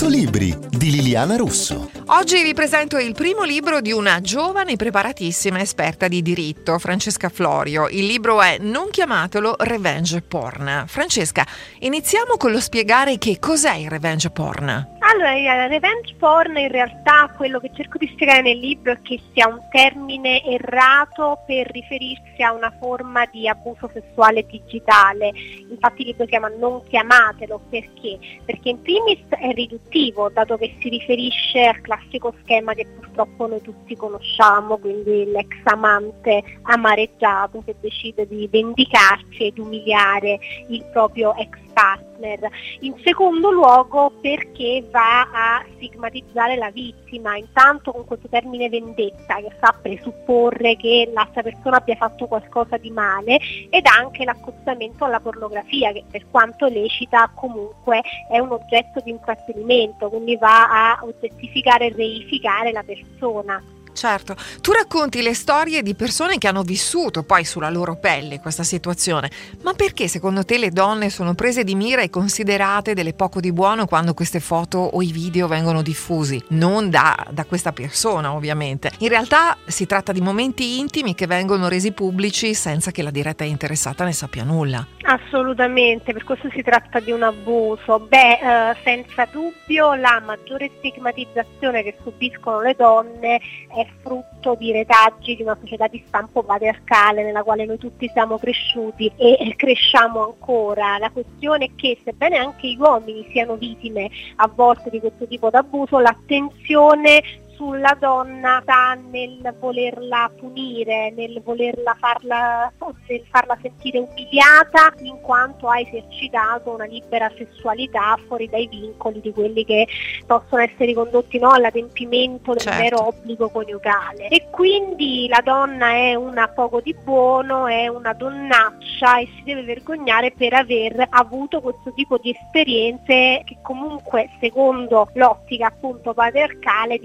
100 libri di Liliana Russo. Oggi vi presento il primo libro di una giovane e preparatissima esperta di diritto, Francesca Florio. Il libro è Non chiamatelo revenge porn. Francesca, iniziamo con lo spiegare che cos'è il revenge porn. Allora, il revenge porn in realtà quello che cerco di spiegare nel libro è che sia un termine errato per riferirsi a una forma di abuso sessuale digitale. Infatti il libro chiama Non chiamatelo perché? Perché in primis è riduttivo, dato che si riferisce al classico schema che purtroppo noi tutti conosciamo, quindi l'ex amante amareggiato che decide di vendicarsi ed umiliare il proprio ex partner. In secondo luogo perché va a stigmatizzare la vittima, intanto con questo termine vendetta che fa presupporre che l'altra persona abbia fatto qualcosa di male ed anche l'accostamento alla pornografia che per quanto lecita comunque è un oggetto di intrattenimento, quindi va a oggettificare e reificare la persona. Certo, tu racconti le storie di persone che hanno vissuto poi sulla loro pelle questa situazione, ma perché secondo te le donne sono prese di mira e considerate delle poco di buono quando queste foto o i video vengono diffusi? Non da, da questa persona ovviamente. In realtà si tratta di momenti intimi che vengono resi pubblici senza che la diretta interessata ne sappia nulla. Assolutamente, per questo si tratta di un abuso. Beh, eh, senza dubbio la maggiore stigmatizzazione che subiscono le donne è frutto di retaggi di una società di stampo patriarcale nella quale noi tutti siamo cresciuti e cresciamo ancora. La questione è che sebbene anche gli uomini siano vittime a volte di questo tipo d'abuso, l'attenzione sulla donna sta nel volerla punire, nel volerla farla, nel farla sentire umiliata in quanto ha esercitato una libera sessualità fuori dai vincoli di quelli che possono essere ricondotti no, all'adempimento del Certo. vero obbligo coniugale. E quindi la donna è una poco di buono, è una donnaccia e si deve vergognare per aver avuto questo tipo di esperienze che comunque secondo l'ottica appunto patriarcale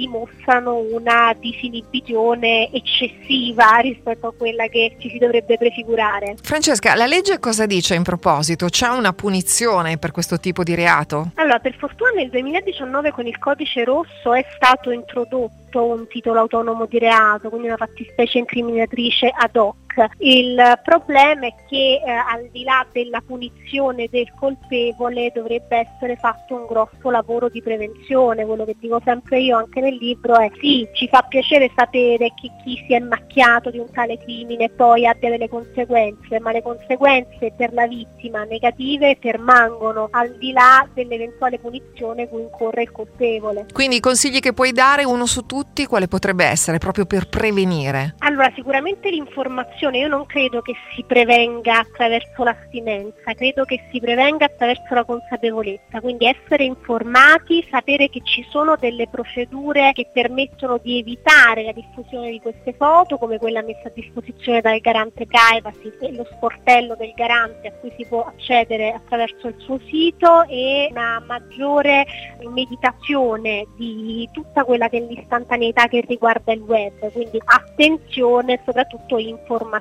dimostrano una disinibizione eccessiva rispetto a quella che ci si dovrebbe prefigurare. Francesca, la legge cosa dice in proposito? C'è una punizione per questo tipo di reato? Allora, per fortuna nel 2019 con il codice rosso è stato introdotto un titolo autonomo di reato, quindi una fattispecie incriminatrice ad hoc. Il problema è che eh, al di là della punizione del colpevole dovrebbe essere fatto un grosso lavoro di prevenzione, quello che dico sempre io anche nel libro è sì, ci fa piacere sapere che chi si è macchiato di un tale crimine poi abbia delle conseguenze, ma le conseguenze per la vittima negative permangono al di là dell'eventuale punizione cui incorre il colpevole. Quindi i consigli che puoi dare uno su tutti, quale potrebbe essere proprio per prevenire? Allora, sicuramente l'informazione io non credo che si prevenga attraverso l'astinenza, credo che si prevenga attraverso la consapevolezza, quindi essere informati, sapere che ci sono delle procedure che permettono di evitare la diffusione di queste foto, come quella messa a disposizione dal garante privacy e lo sportello del garante a cui si può accedere attraverso il suo sito e una maggiore meditazione di tutta quella che è l'istantaneità che riguarda il web, quindi attenzione soprattutto informazione.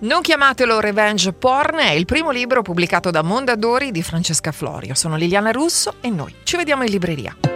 Non chiamatelo Revenge Porn, è il primo libro pubblicato da Mondadori di Francesca Florio. Sono Liliana Russo e noi ci vediamo in libreria.